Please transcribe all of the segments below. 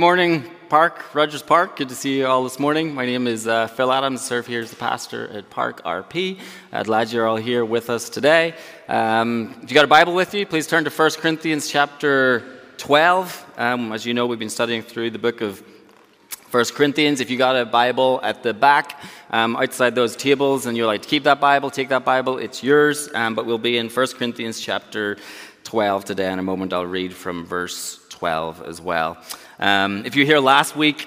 good morning, Park, Rogers Park. Good to see you all this morning. My name is uh, Phil Adams. Serve here as the pastor at Park RP. I'm glad you're all here with us today. Um, if you got a Bible with you, please turn to 1 Corinthians chapter 12. Um, as you know, we've been studying through the book of 1 Corinthians. If you got a Bible at the back, um, outside those tables, and you're like, to keep that Bible, take that Bible, it's yours. Um, but we'll be in 1 Corinthians chapter 12 today. In a moment, I'll read from verse 12 as well. Um, if you're here last week,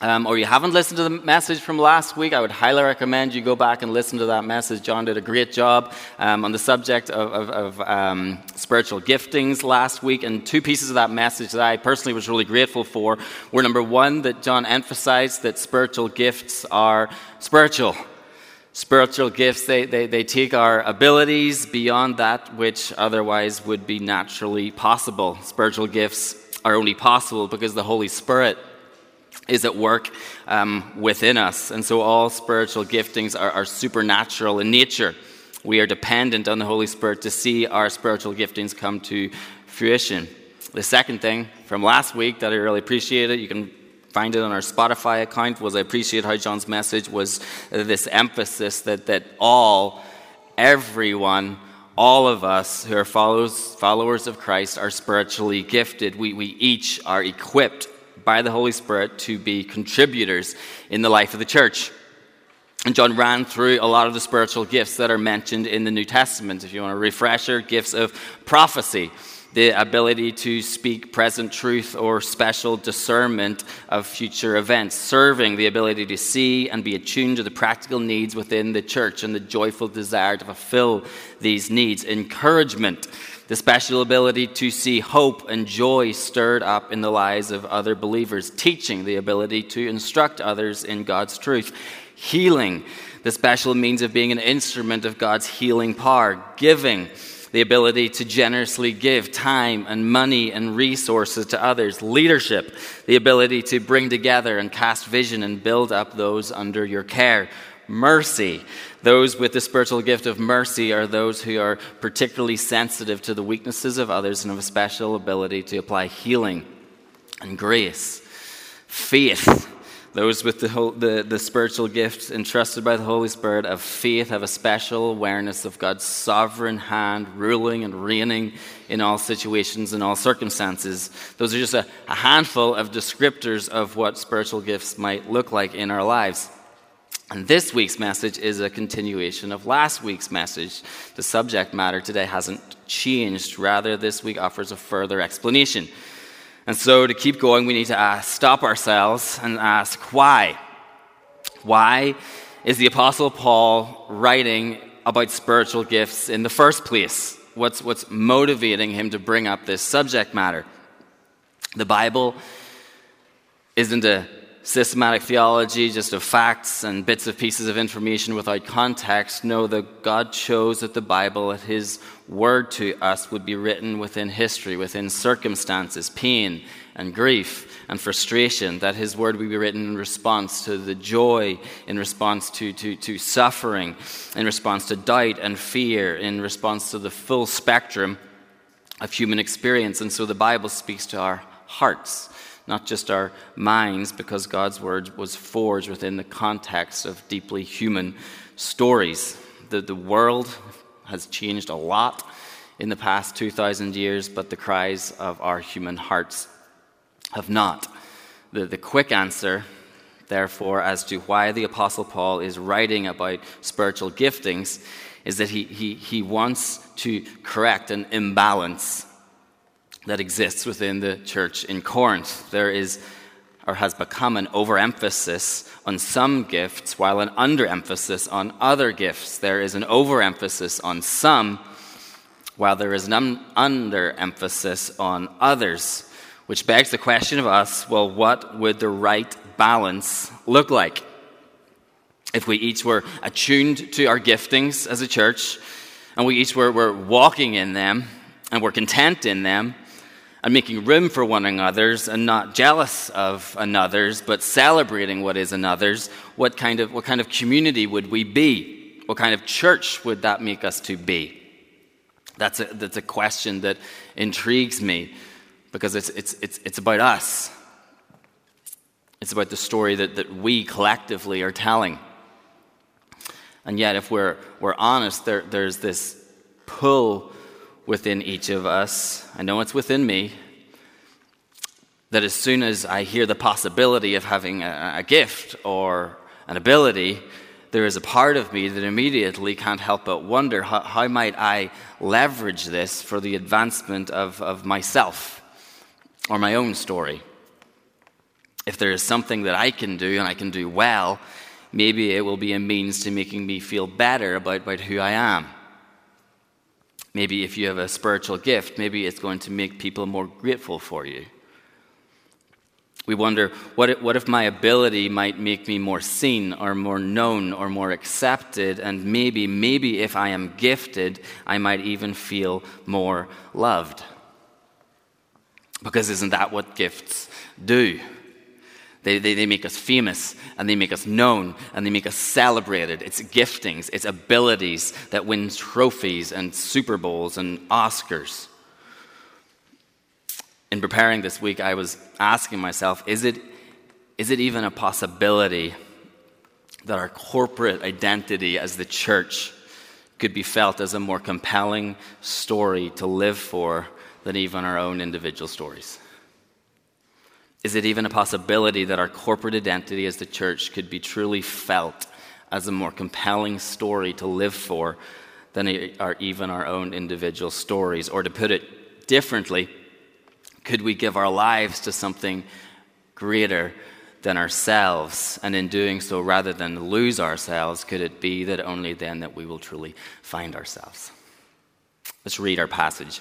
um, or you haven't listened to the message from last week, I would highly recommend you go back and listen to that message. John did a great job um, on the subject of, of, of um, spiritual giftings last week, and two pieces of that message that I personally was really grateful for were number one, that John emphasized that spiritual gifts are spiritual. Spiritual gifts, they, they, they take our abilities beyond that which otherwise would be naturally possible. Spiritual gifts are only possible because the Holy Spirit is at work um, within us. And so all spiritual giftings are, are supernatural in nature. We are dependent on the Holy Spirit to see our spiritual giftings come to fruition. The second thing from last week that I really appreciated, you can find it on our Spotify account was I appreciate how John's message was this emphasis that, that all, everyone, all of us who are follows, followers of Christ are spiritually gifted. We, we each are equipped by the Holy Spirit to be contributors in the life of the church. And John ran through a lot of the spiritual gifts that are mentioned in the New Testament. If you want a refresher, gifts of prophecy the ability to speak present truth or special discernment of future events, serving, the ability to see and be attuned to the practical needs within the church and the joyful desire to fulfill these needs, encouragement, the special ability to see hope and joy stirred up in the lives of other believers, teaching, the ability to instruct others in God's truth, healing, the special means of being an instrument of God's healing power, giving, the ability to generously give time and money and resources to others, leadership, the ability to bring together and cast vision and build up those under your care, mercy. Those with the spiritual gift of mercy are those who are particularly sensitive to the weaknesses of others and have a special ability to apply healing and grace. Faith those with the, the, the, spiritual gifts entrusted by the Holy Spirit of faith have a special awareness of God's sovereign hand ruling and reigning in all situations and all circumstances. Those are just a, a handful of descriptors of what spiritual gifts might look like in our lives. And this week's message is a continuation of last week's message. The subject matter today hasn't changed, rather, this week offers a further explanation. And so, to keep going, we need to ask, stop ourselves and ask why. Why is the Apostle Paul writing about spiritual gifts in the first place? What's, what's motivating him to bring up this subject matter? The Bible isn't a systematic theology just of facts and bits of pieces of information without context. No, that God chose that the Bible, that His word to us, would be written within history, within circumstances, pain and grief and frustration, that His word would be written in response to the joy, in response to, to, to suffering, in response to doubt and fear, in response to the full spectrum of human experience. And so the Bible speaks to our hearts not just our minds, because God's word was forged within the context of deeply human stories. The, the world has changed a lot in the past 2,000 years, but the cries of our human hearts have not. The, the quick answer, therefore, as to why the Apostle Paul is writing about spiritual giftings is that he, he, he wants to correct an imbalance that exists within the church in Corinth. There is or has become an overemphasis on some gifts while an underemphasis on other gifts. There is an overemphasis on some while there is an un- underemphasis on others, which begs the question of us well, what would the right balance look like? If we each were attuned to our giftings as a church, and we each were, were walking in them, and were content in them, and making room for one another's and not jealous of another's, but celebrating what is another's, what kind of, what kind of community would we be? What kind of church would that make us to be? That's a, that's a question that intrigues me because it's, it's, it's, it's about us. It's about the story that, that we collectively are telling. And yet, if we're, we're honest, there, there's this pull within each of us. I know it's within me. That as soon as I hear the possibility of having a, a gift or an ability, there is a part of me that immediately can't help but wonder how, how might I leverage this for the advancement of, of myself or my own story. If there is something that I can do and I can do well, maybe it will be a means to making me feel better about, about who I am. Maybe if you have a spiritual gift, maybe it's going to make people more grateful for you. We wonder what if, what if my ability might make me more seen or more known or more accepted, and maybe, maybe if I am gifted, I might even feel more loved. Because isn't that what gifts do? They, they, they make us famous and they make us known and they make us celebrated. It's giftings, it's abilities that win trophies and Super Bowls and Oscars. In preparing this week, I was asking myself is it, is it even a possibility that our corporate identity as the church could be felt as a more compelling story to live for than even our own individual stories? Is it even a possibility that our corporate identity as the church could be truly felt as a more compelling story to live for than our, even our own individual stories? Or to put it differently, could we give our lives to something greater than ourselves? And in doing so, rather than lose ourselves, could it be that only then that we will truly find ourselves? Let's read our passage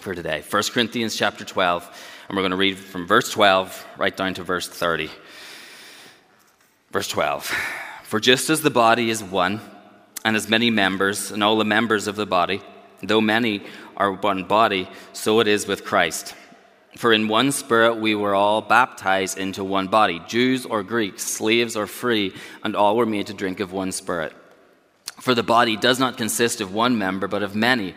for today 1 Corinthians chapter 12 and we're going to read from verse 12 right down to verse 30. Verse 12 For just as the body is one, and as many members, and all the members of the body, though many are one body, so it is with Christ. For in one spirit we were all baptized into one body, Jews or Greeks, slaves or free, and all were made to drink of one spirit. For the body does not consist of one member, but of many.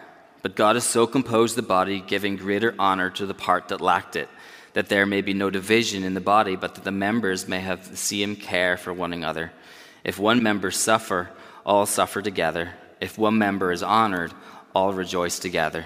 But God has so composed the body, giving greater honor to the part that lacked it, that there may be no division in the body, but that the members may have the same care for one another. If one member suffer, all suffer together. If one member is honored, all rejoice together.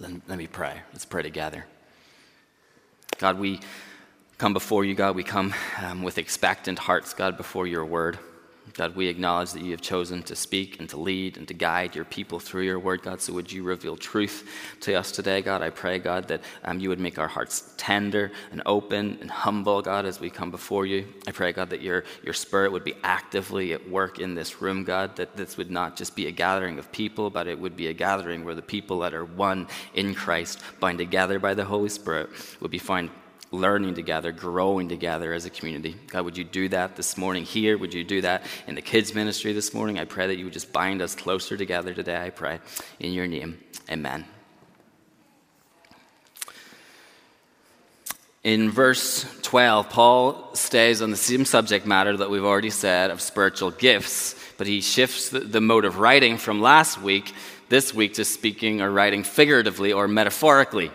Let, me pray. Let's pray together. God, we come before you, God. We come um, with expectant hearts, God, before your word. God, we acknowledge that you have chosen to speak and to lead and to guide your people through your word, God. So would you reveal truth to us today, God? I pray, God, that um, you would make our hearts tender and open and humble, God, as we come before you. I pray, God, that your, your spirit would be actively at work in this room, God, that this would not just be a gathering of people, but it would be a gathering where the people that are one in Christ, bind together by the Holy Spirit, would be found learning together, growing together as a community. God, would you do that this morning here? Would you do that in the kids' ministry this morning? I pray that you would just bind us closer together today. I pray in your name. Amen. In verse 12, Paul stays on the same subject matter that we've already said of spiritual gifts, but he shifts the, mode of writing from last week, this week, to speaking or writing figuratively or metaphorically.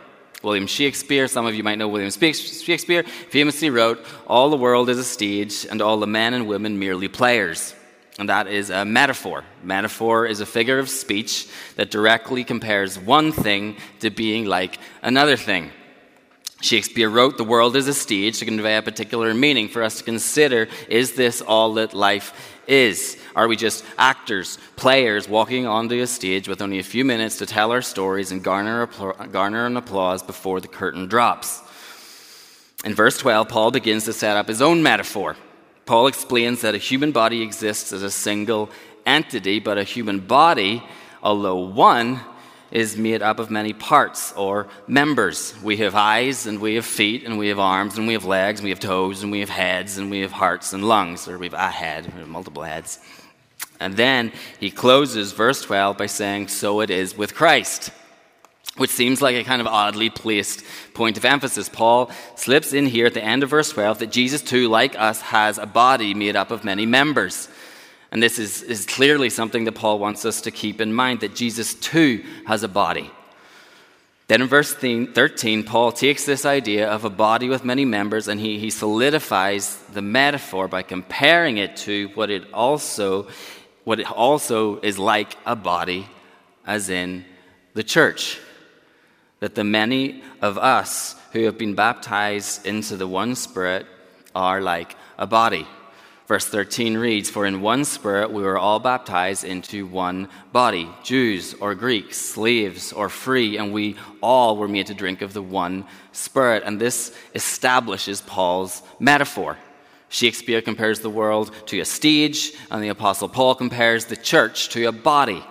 William Shakespeare, some of you might know William Shakespeare, famously wrote, All the world is a stage, and all the men and women merely players. And that is a metaphor. Metaphor is a figure of speech that directly compares one thing to being like another thing. Shakespeare wrote, The world is a stage to convey a particular meaning for us to consider is this all that life is? Are we just actors, players walking onto a stage with only a few minutes to tell our stories and garner, garner an applause before the curtain drops? In verse 12, Paul begins to set up his own metaphor. Paul explains that a human body exists as a single entity, but a human body, although one, is made up of many parts or members. We have eyes and we have feet and we have arms and we have legs and we have toes and we have heads and we have hearts and lungs, or we have a head, we have multiple heads. And then he closes verse 12 by saying, So it is with Christ. Which seems like a kind of oddly placed point of emphasis. Paul slips in here at the end of verse 12 that Jesus, too, like us, has a body made up of many members. And this is, is clearly something that Paul wants us to keep in mind that Jesus too has a body. Then in verse 13, Paul takes this idea of a body with many members and he, he solidifies the metaphor by comparing it to what it also what it also is like a body, as in the church. That the many of us who have been baptized into the one Spirit are like a body. Verse 13 reads, For in one spirit we were all baptized into one body, Jews or Greeks, slaves or free, and we all were made to drink of the one spirit. And this establishes Paul's metaphor. Shakespeare compares the world to a stage, and the Apostle Paul compares the church to a body.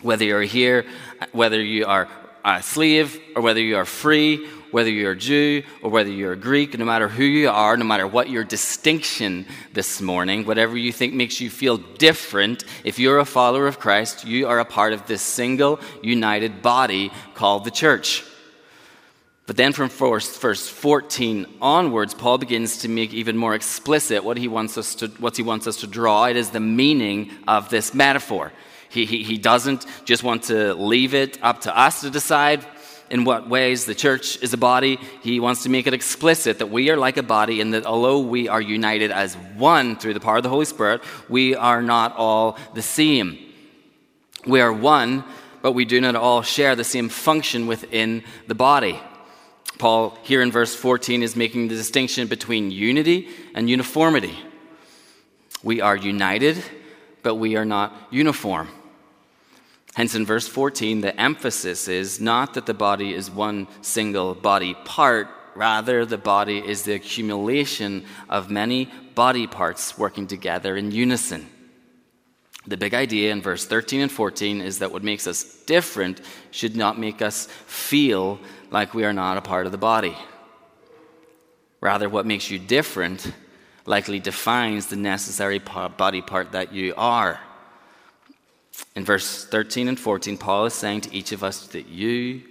Whether you're here, whether you are a slave, or whether you are free, whether you're a Jew or whether you're a Greek, no matter who you are, no matter what your distinction this morning, whatever you think makes you feel different, if you're a follower of Christ, you are a part of this single, united body called the church. But then from verse 14 onwards, Paul begins to make even more explicit what he wants us to, what he wants us to draw. It is the meaning of this metaphor. He, he, he doesn't just want to leave it up to us to decide in what ways the church is a body. He wants to make it explicit that we are like a body and that although we are united as one through the power of the Holy Spirit, we are not all the same. We are one, but we do not all share the same function within the body. Paul, here in verse 14, is making the distinction between unity and uniformity. We are united, but we are not uniform. Hence, in verse 14, the emphasis is not that the body is one single body part, rather, the body is the accumulation of many body parts working together in unison. The big idea in verse 13 and 14 is that what makes us different should not make us feel like we are not a part of the body. Rather, what makes you different likely defines the necessary body part that you are. In verse 13 and 14, Paul is saying to each of us that you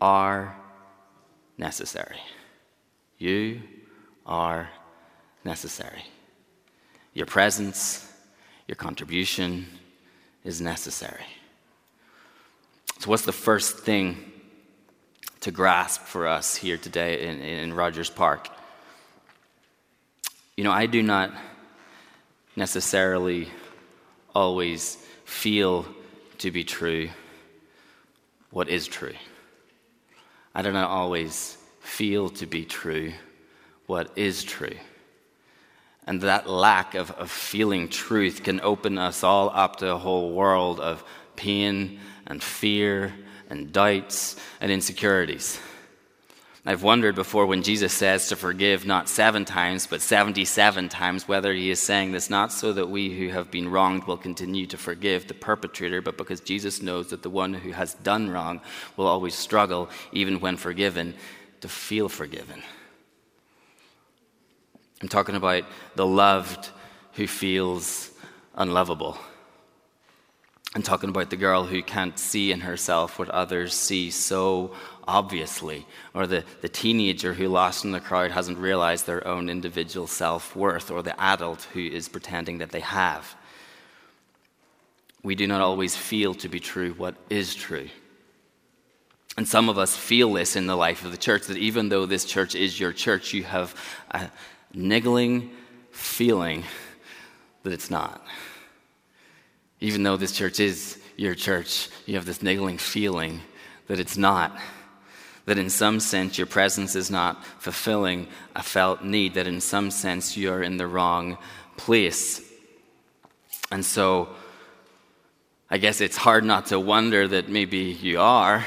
are necessary. You are necessary. Your presence, your contribution is necessary. So, what's the first thing to grasp for us here today in, in Rogers Park? You know, I do not necessarily always feel to be true what is true. I do not always feel to be true what is true. And that lack of, of feeling truth can open us all up to a whole world of pain and fear and doubts and insecurities. I've wondered before when Jesus says to forgive not seven times, but 77 times, whether he is saying this not so that we who have been wronged will continue to forgive the perpetrator, but because Jesus knows that the one who has done wrong will always struggle, even when forgiven, to feel forgiven. I'm talking about the loved who feels unlovable. And talking about the girl who can't see in herself what others see so obviously, or the, the teenager who lost in the crowd hasn't realized their own individual self worth, or the adult who is pretending that they have. We do not always feel to be true what is true. And some of us feel this in the life of the church that even though this church is your church, you have a niggling feeling that it's not. Even though this church is your church, you have this niggling feeling that it's not. That in some sense your presence is not fulfilling a felt need, that in some sense you're in the wrong place. And so I guess it's hard not to wonder that maybe you are.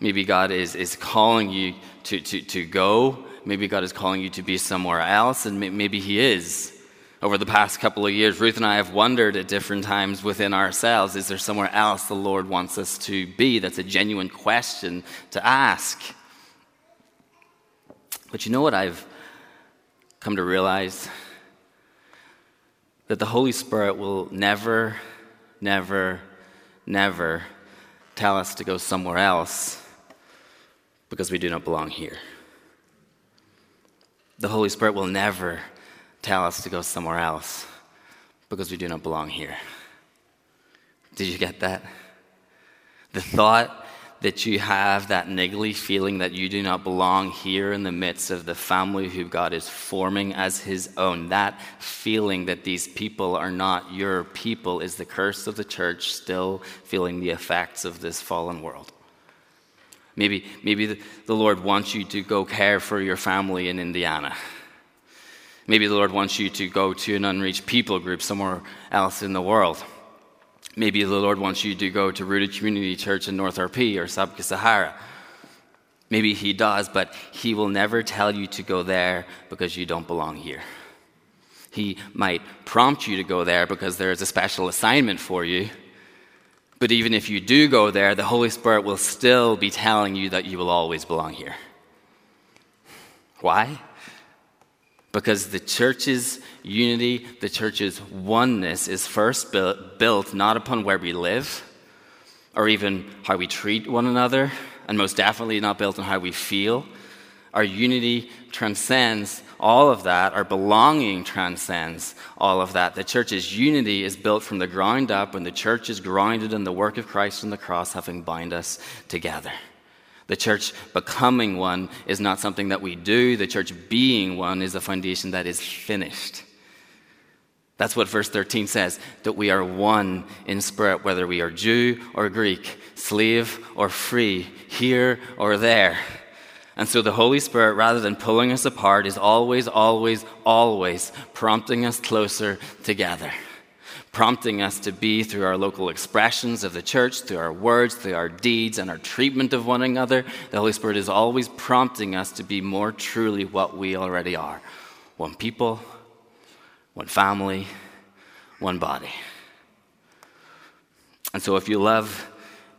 Maybe God is, is calling you to, to, to go. Maybe God is calling you to be somewhere else, and maybe He is. Over the past couple of years, Ruth and I have wondered at different times within ourselves is there somewhere else the Lord wants us to be? That's a genuine question to ask. But you know what I've come to realize? That the Holy Spirit will never, never, never tell us to go somewhere else because we do not belong here. The Holy Spirit will never tell us to go somewhere else because we do not belong here. Did you get that? The thought that you have that niggly feeling that you do not belong here in the midst of the family who God is forming as His own, that feeling that these people are not your people is the curse of the church still feeling the effects of this fallen world. Maybe, maybe the, the Lord wants you to go care for your family in Indiana. Maybe the Lord wants you to go to an unreached people group somewhere else in the world. Maybe the Lord wants you to go to Rooted Community Church in North RP or Sabka Sahara. Maybe He does, but He will never tell you to go there because you don't belong here. He might prompt you to go there because there is a special assignment for you. But even if you do go there, the Holy Spirit will still be telling you that you will always belong here. Why? Because the church's unity, the church's oneness is first built, not upon where we live or even how we treat one another, and most definitely not built on how we feel. Our unity transcends all of that. Our belonging transcends all of that. The church's unity is built from the ground up, and the church is grounded in the work of Christ on the cross, having bound us together. The church becoming one is not something that we do, the church being one is a foundation that is finished. That's what verse 13 says that we are one in spirit, whether we are Jew or Greek, slave or free, here or there. And so the Holy Spirit, rather than pulling us apart, is always, always, always prompting us closer together prompting us to be through our local expressions of the church, through our words, through our deeds, and our treatment of one another. The Holy Spirit is always prompting us to be more truly what we already are one people, one family, one body. And so if you love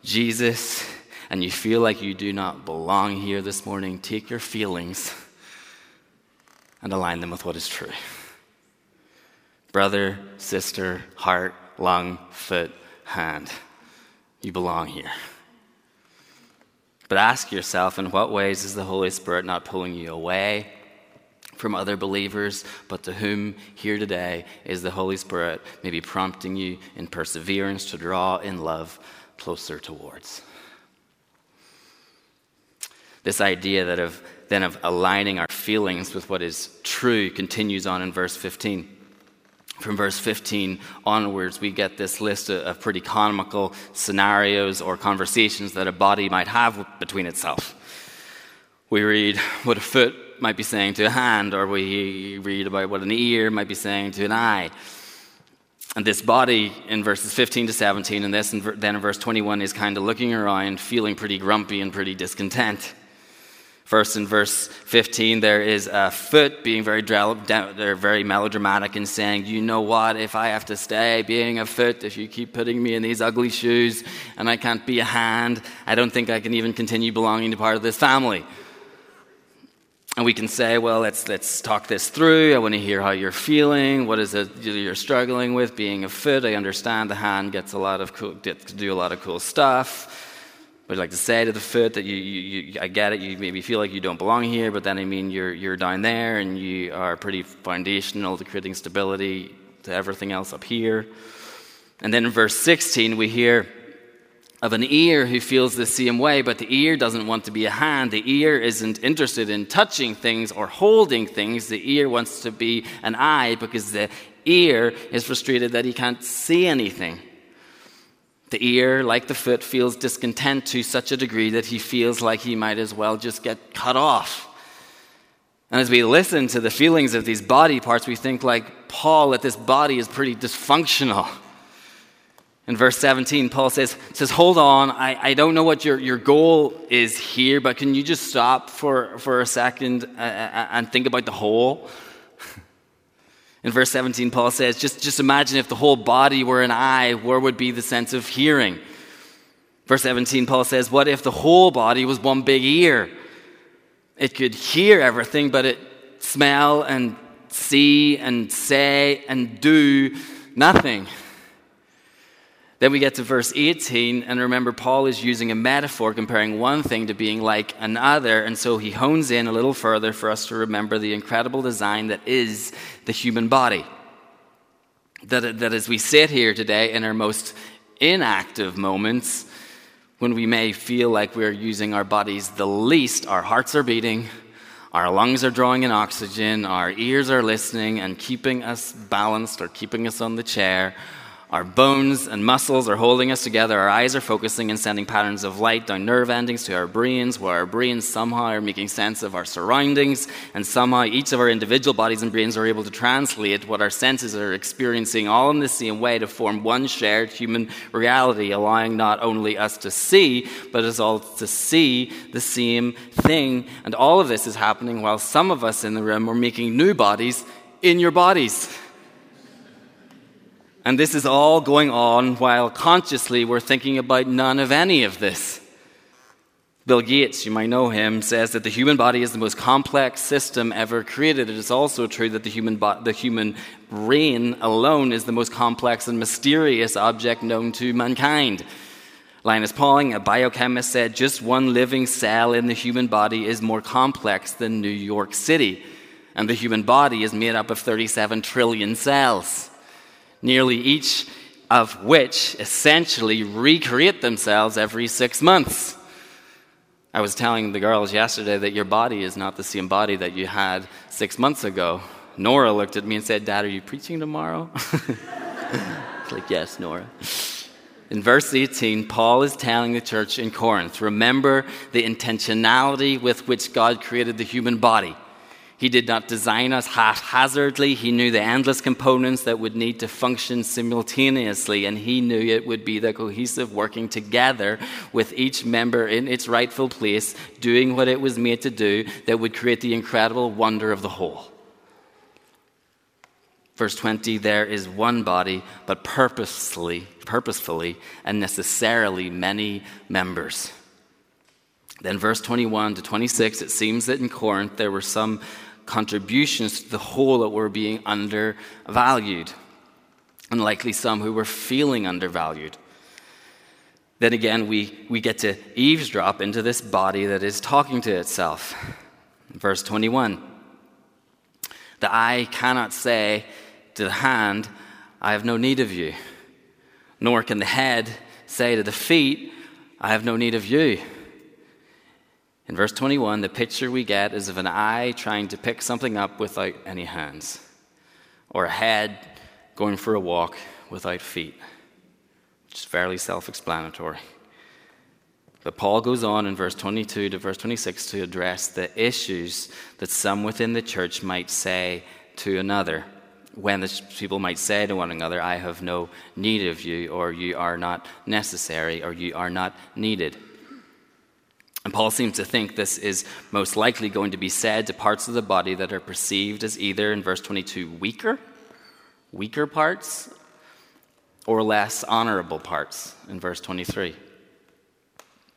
Jesus and you feel like you do not belong here this morning, take your feelings and align them with what is true brother, sister, heart, lung, foot, hand. You belong here. But ask yourself in what ways is the Holy Spirit not pulling you away from other believers, but to whom here today is the Holy Spirit maybe prompting you in perseverance to draw in love closer towards? This idea that of then of aligning our feelings with what is true continues on in verse 15 from verse 15 onwards, we get this list of pretty comical scenarios or conversations that a body might have between itself. We read what a foot might be saying to a hand, or we read about what an ear might be saying to an eye. And this body in verses 15 to 17, and this, and then in verse 21, is kind of looking around, feeling pretty grumpy and pretty discontent. First, in verse 15, there is a foot being very, they're very melodramatic and saying, You know what? If I have to stay being a foot, if you keep putting me in these ugly shoes and I can't be a hand, I don't think I can even continue belonging to part of this family. And we can say, well, let's, let's talk this through. I want to hear how you're feeling. What is it you're struggling with? Being a foot, I understand the hand gets a lot of cool, gets to do a lot of cool stuff. But like to say to the foot that you, you, you, I get it, you maybe feel like you don't belong here, but then I mean, you're, you're down there and you are pretty foundational to creating stability to everything else up here. And then in verse 16, we hear, of an ear who feels the same way, but the ear doesn't want to be a hand. The ear isn't interested in touching things or holding things. The ear wants to be an eye because the ear is frustrated that he can't see anything. The ear, like the foot, feels discontent to such a degree that he feels like he might as well just get cut off. And as we listen to the feelings of these body parts, we think like Paul that this body is pretty dysfunctional. In verse 17, Paul says, says Hold on, I, I don't know what your, your goal is here, but can you just stop for, for a second uh, uh, and think about the whole? In verse 17, Paul says, just, just imagine if the whole body were an eye, where would be the sense of hearing? Verse 17, Paul says, What if the whole body was one big ear? It could hear everything, but it smell and see and say and do nothing. Then we get to verse 18, and remember, Paul is using a metaphor comparing one thing to being like another, and so he hones in a little further for us to remember the incredible design that is the human body. That, that as we sit here today in our most inactive moments, when we may feel like we're using our bodies the least, our hearts are beating, our lungs are drawing in oxygen, our ears are listening and keeping us balanced or keeping us on the chair our bones and muscles are holding us together. Our eyes are focusing and sending patterns of light down nerve endings to our brains, where our brains somehow are making sense of our surroundings, and somehow each of our individual bodies and brains are able to translate what our senses are experiencing all in the same way to form one shared human reality, allowing not only us to see, but us all to see the same thing. And all of this is happening while some of us in the room are making new bodies in your bodies. And this is all going on while consciously we're thinking about none of any of this. Bill Gates, you might know him, says that the human body is the most complex system ever created. It is also true that the human, bo- the human brain alone is the most complex and mysterious object known to mankind. Linus Pauling, a biochemist, said just one living cell in the human body is more complex than New York City. And the human body is made up of 37 trillion cells nearly each of which essentially recreate themselves every six months. I was telling the girls yesterday that your body is not the same body that you had six months ago. Nora looked at me and said, Dad, are you preaching tomorrow? like, yes, Nora. In verse 18, Paul is telling the church in Corinth remember the intentionality with which God created the human body. He did not design us haphazardly. He knew the endless components that would need to function simultaneously, and he knew it would be the cohesive working together with each member in its rightful place, doing what it was made to do, that would create the incredible wonder of the whole. Verse 20, there is one body, but purposefully, purposefully and necessarily many members. Then, verse 21 to 26, it seems that in Corinth there were some contributions to the whole that were being undervalued, and likely some who were feeling undervalued. Then again, we, we get to eavesdrop into this body that is talking to itself. Verse 21 The eye cannot say to the hand, I have no need of you, nor can the head say to the feet, I have no need of you. In verse 21, the picture we get is of an eye trying to pick something up without any hands, or a head going for a walk without feet, which is fairly self explanatory. But Paul goes on in verse 22 to verse 26 to address the issues that some within the church might say to another. When the people might say to one another, I have no need of you, or you are not necessary, or you are not needed. And Paul seems to think this is most likely going to be said to parts of the body that are perceived as either, in verse 22, weaker, weaker parts, or less honorable parts, in verse 23.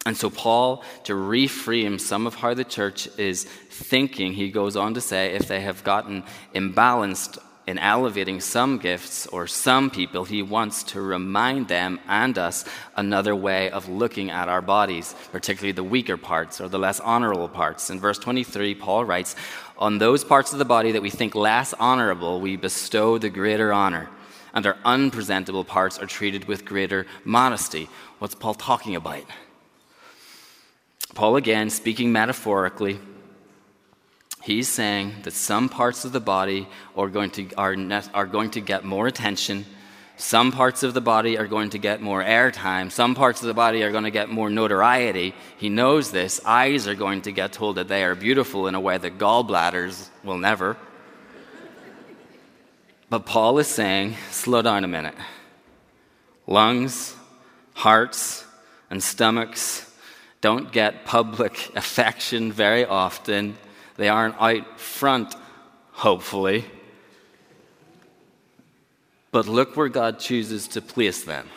And so, Paul, to reframe some of how the church is thinking, he goes on to say if they have gotten imbalanced in elevating some gifts or some people, he wants to remind them and us another way of looking at our bodies, particularly the weaker parts or the less honorable parts. In verse 23, Paul writes, On those parts of the body that we think less honorable, we bestow the greater honor, and our unpresentable parts are treated with greater modesty. What's Paul talking about? Paul, again, speaking metaphorically, he's saying that some parts of the body are going to, are, are going to get more attention. Some parts of the body are going to get more airtime. Some parts of the body are going to get more notoriety. He knows this. Eyes are going to get told that they are beautiful in a way that gallbladders will never. But Paul is saying, slow down a minute. Lungs, hearts, and stomachs don't get public affection very often. They aren't out front, hopefully. But look where God chooses to place them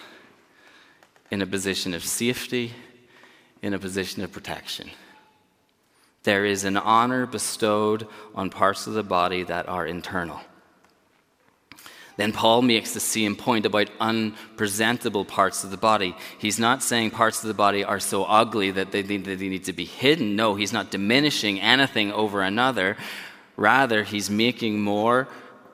in a position of safety, in a position of protection. There is an honor bestowed on parts of the body that are internal. Then Paul makes the same point about unpresentable parts of the body. He's not saying parts of the body are so ugly that they, that they need to be hidden. No, he's not diminishing anything over another. Rather, he's making more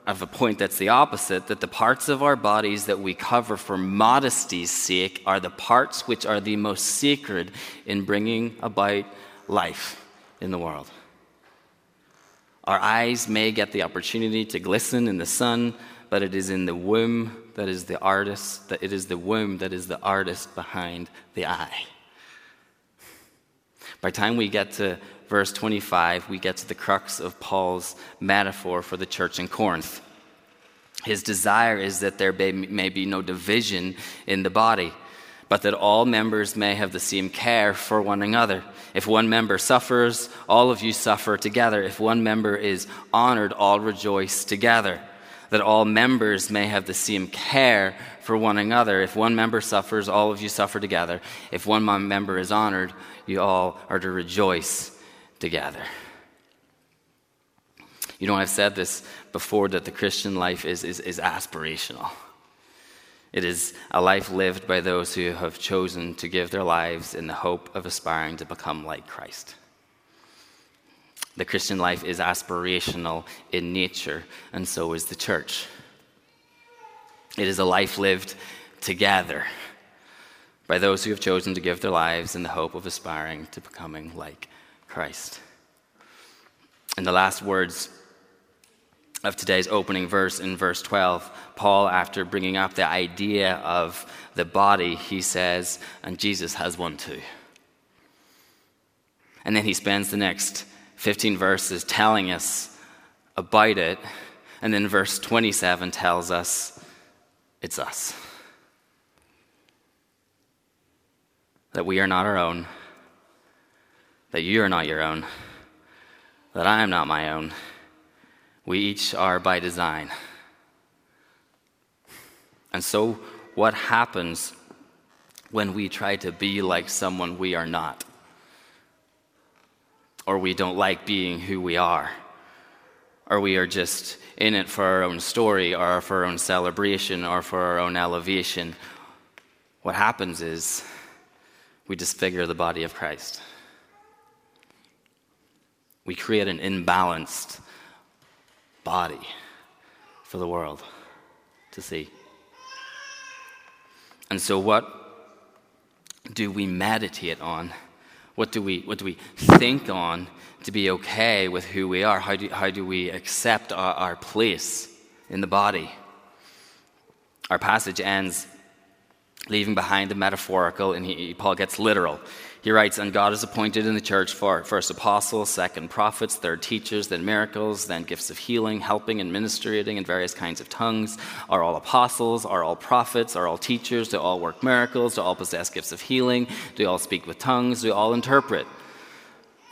of a point that's the opposite that the parts of our bodies that we cover for modesty's sake are the parts which are the most sacred in bringing about life in the world. Our eyes may get the opportunity to glisten in the sun but it is in the womb that is the artist, that it is the womb that is the artist behind the eye. By the time we get to verse 25, we get to the crux of Paul's metaphor for the church in Corinth. His desire is that there may be no division in the body, but that all members may have the same care for one another. If one member suffers, all of you suffer together. If one member is honored, all rejoice together that all members may have the same care for one another. If one member suffers, all of you suffer together. If one member is honored, you all are to rejoice together. You know, I've said this before that the Christian life is, is, is aspirational. It is a life lived by those who have chosen to give their lives in the hope of aspiring to become like Christ. The Christian life is aspirational in nature, and so is the church. It is a life lived together by those who have chosen to give their lives in the hope of aspiring to becoming like Christ. In the last words of today's opening verse in verse 12, Paul, after bringing up the idea of the body, he says, and Jesus has one too. And then he spends the next 15 verses telling us about it, and then verse 27 tells us it's us. That we are not our own, that you are not your own, that I am not my own. We each are by design. And so, what happens when we try to be like someone we are not? or we don't like being who we are, or we are just in it for our own story, or for our own celebration, or for our own elevation, what happens is we disfigure the body of Christ. We create an imbalanced body for the world to see. And so, what do we meditate on? What do we, what do we think on to be okay with who we are? How do, how do we accept our, our place in the body? Our passage ends leaving behind the metaphorical, and he, Paul gets literal. He writes, And God has appointed in the church for first apostles, second prophets, third teachers, then miracles, then gifts of healing, helping and ministering in various kinds of tongues. Are all apostles? Are all prophets? Are all teachers? Do all work miracles? Do all possess gifts of healing? Do all speak with tongues? Do all interpret?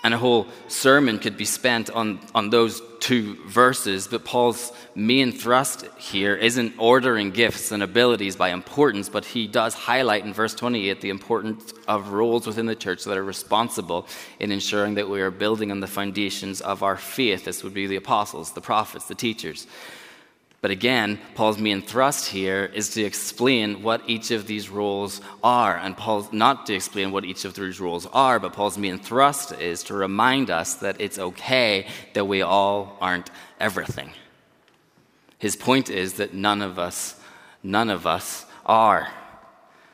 And a whole sermon could be spent on, on those two verses, but Paul's main thrust here isn't ordering gifts and abilities by importance, but he does highlight in verse 28 the importance of roles within the church that are responsible in ensuring that we are building on the foundations of our faith. This would be the apostles, the prophets, the teachers. But again, Paul's main thrust here is to explain what each of these roles are. And Paul's not to explain what each of these roles are, but Paul's main thrust is to remind us that it's okay that we all aren't everything. His point is that none of us, none of us are.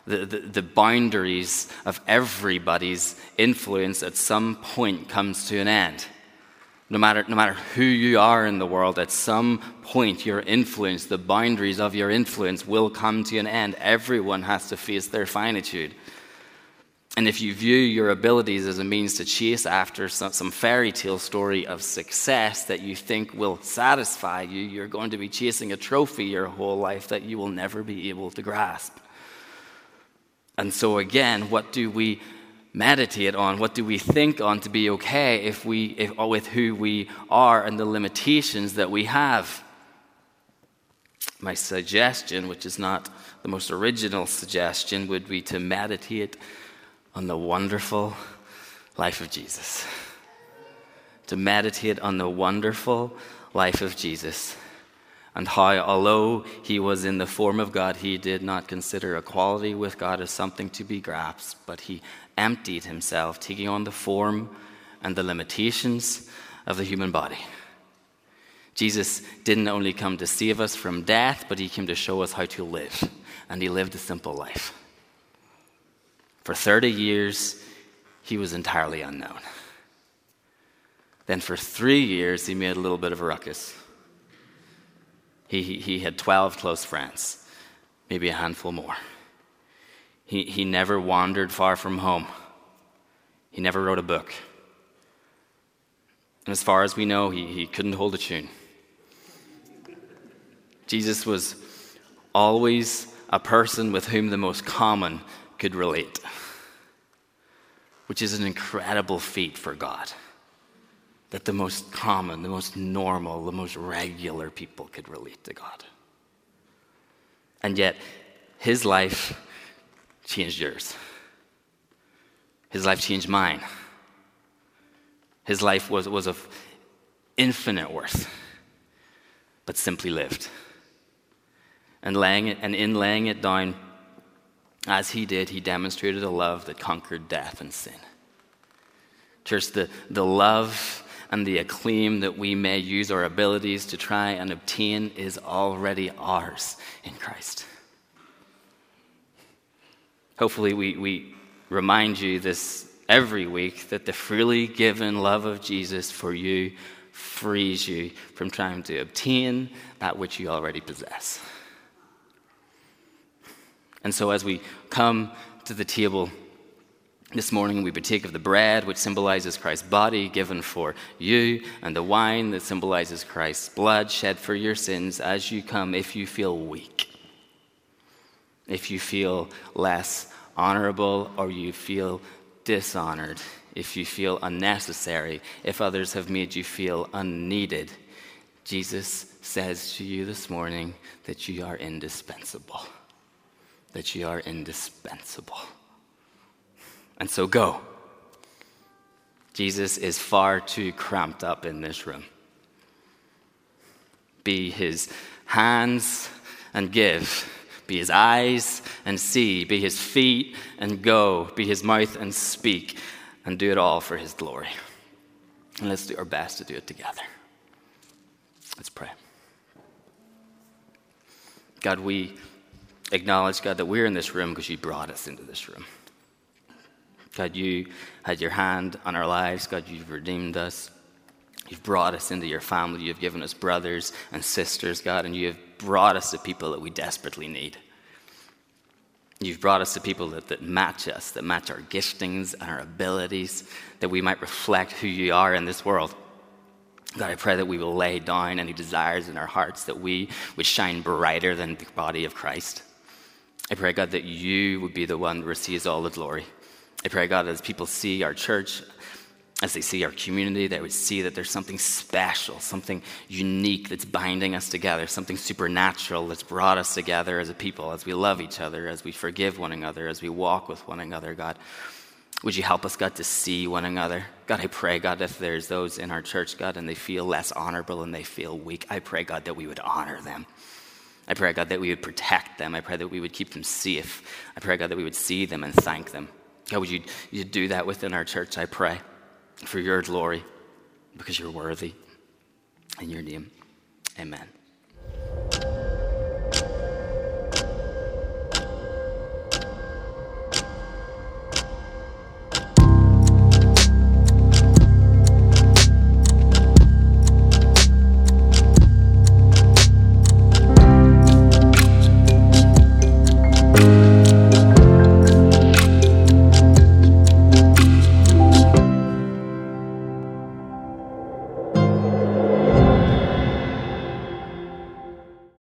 The, the, the, boundaries of everybody's influence at some point comes to an end. No matter, no matter who you are in the world, at some point, your influence, the boundaries of your influence will come to an end. Everyone has to face their finitude. And if you view your abilities as a means to chase after some, some, fairy tale story of success that you think will satisfy you, you're going to be chasing a trophy your whole life that you will never be able to grasp. And so, again, what do we meditate on? What do we think on to be okay if we, if, with who we are and the limitations that we have? My suggestion, which is not the most original suggestion, would be to meditate on the wonderful life of Jesus. To meditate on the wonderful life of Jesus and how, although he was in the form of God, he did not consider equality with God as something to be grasped, but he emptied himself, taking on the form and the limitations of the human body. Jesus didn't only come to save us from death, but he came to show us how to live, and he lived a simple life. For 30 years, he was entirely unknown. Then, for three years, he made a little bit of a ruckus. He, he had 12 close friends, maybe a handful more. He, he never wandered far from home. He never wrote a book. And as far as we know, he, he couldn't hold a tune. Jesus was always a person with whom the most common could relate, which is an incredible feat for God. That the most common, the most normal, the most regular people could relate to God. And yet, his life changed yours. His life changed mine. His life was, was of infinite worth, but simply lived. And, laying it, and in laying it down, as he did, he demonstrated a love that conquered death and sin. Church, the, the love and the acclaim that we may use our abilities to try and obtain is already ours in Christ. Hopefully, we, we remind you this every week that the freely given love of Jesus for you frees you from trying to obtain that which you already possess. And so, as we come to the table this morning, we partake of the bread, which symbolizes Christ's body given for you, and the wine that symbolizes Christ's blood shed for your sins as you come if you feel weak, if you feel less honorable or you feel dishonored, if you feel unnecessary, if others have made you feel unneeded, Jesus says to you this morning that you are indispensable. That you are indispensable. And so go. Jesus is far too cramped up in this room. Be his hands and give be his eyes and see, be his feet and go, be his mouth and speak, and do it all for his glory. And let's do our best to do it together. Let's pray. God, we acknowledge, God, that we're in this room because you brought us into this room. God, you had your hand on our lives. God, you've redeemed us. You've brought us into your family. You've given us brothers and sisters, God, and you have brought us to people that we desperately need. You've brought us to people that, that match us, that match our giftings and our abilities, that we might reflect who you are in this world. God, I pray that we will lay down any desires in our hearts, that we would shine brighter than the body of Christ. I pray, God, that you would be the one that receives all the glory. I pray, God, as people see our church as they see our community, they would see that there's something special, something unique that's binding us together, something supernatural that's brought us together as a people, as we love each other, as we forgive one another, as we walk with one another, God. Would you help us, God, to see one another? God, I pray, God, if there's those in our church, God, and they feel less honorable and they feel weak, I pray, God, that we would honor them. I pray, God, that we would protect them. I pray that we would keep them safe. I pray, God, that we would see them and thank them. God, would you, you do that within our church, I pray, for your glory, because you're worthy. In your name, amen.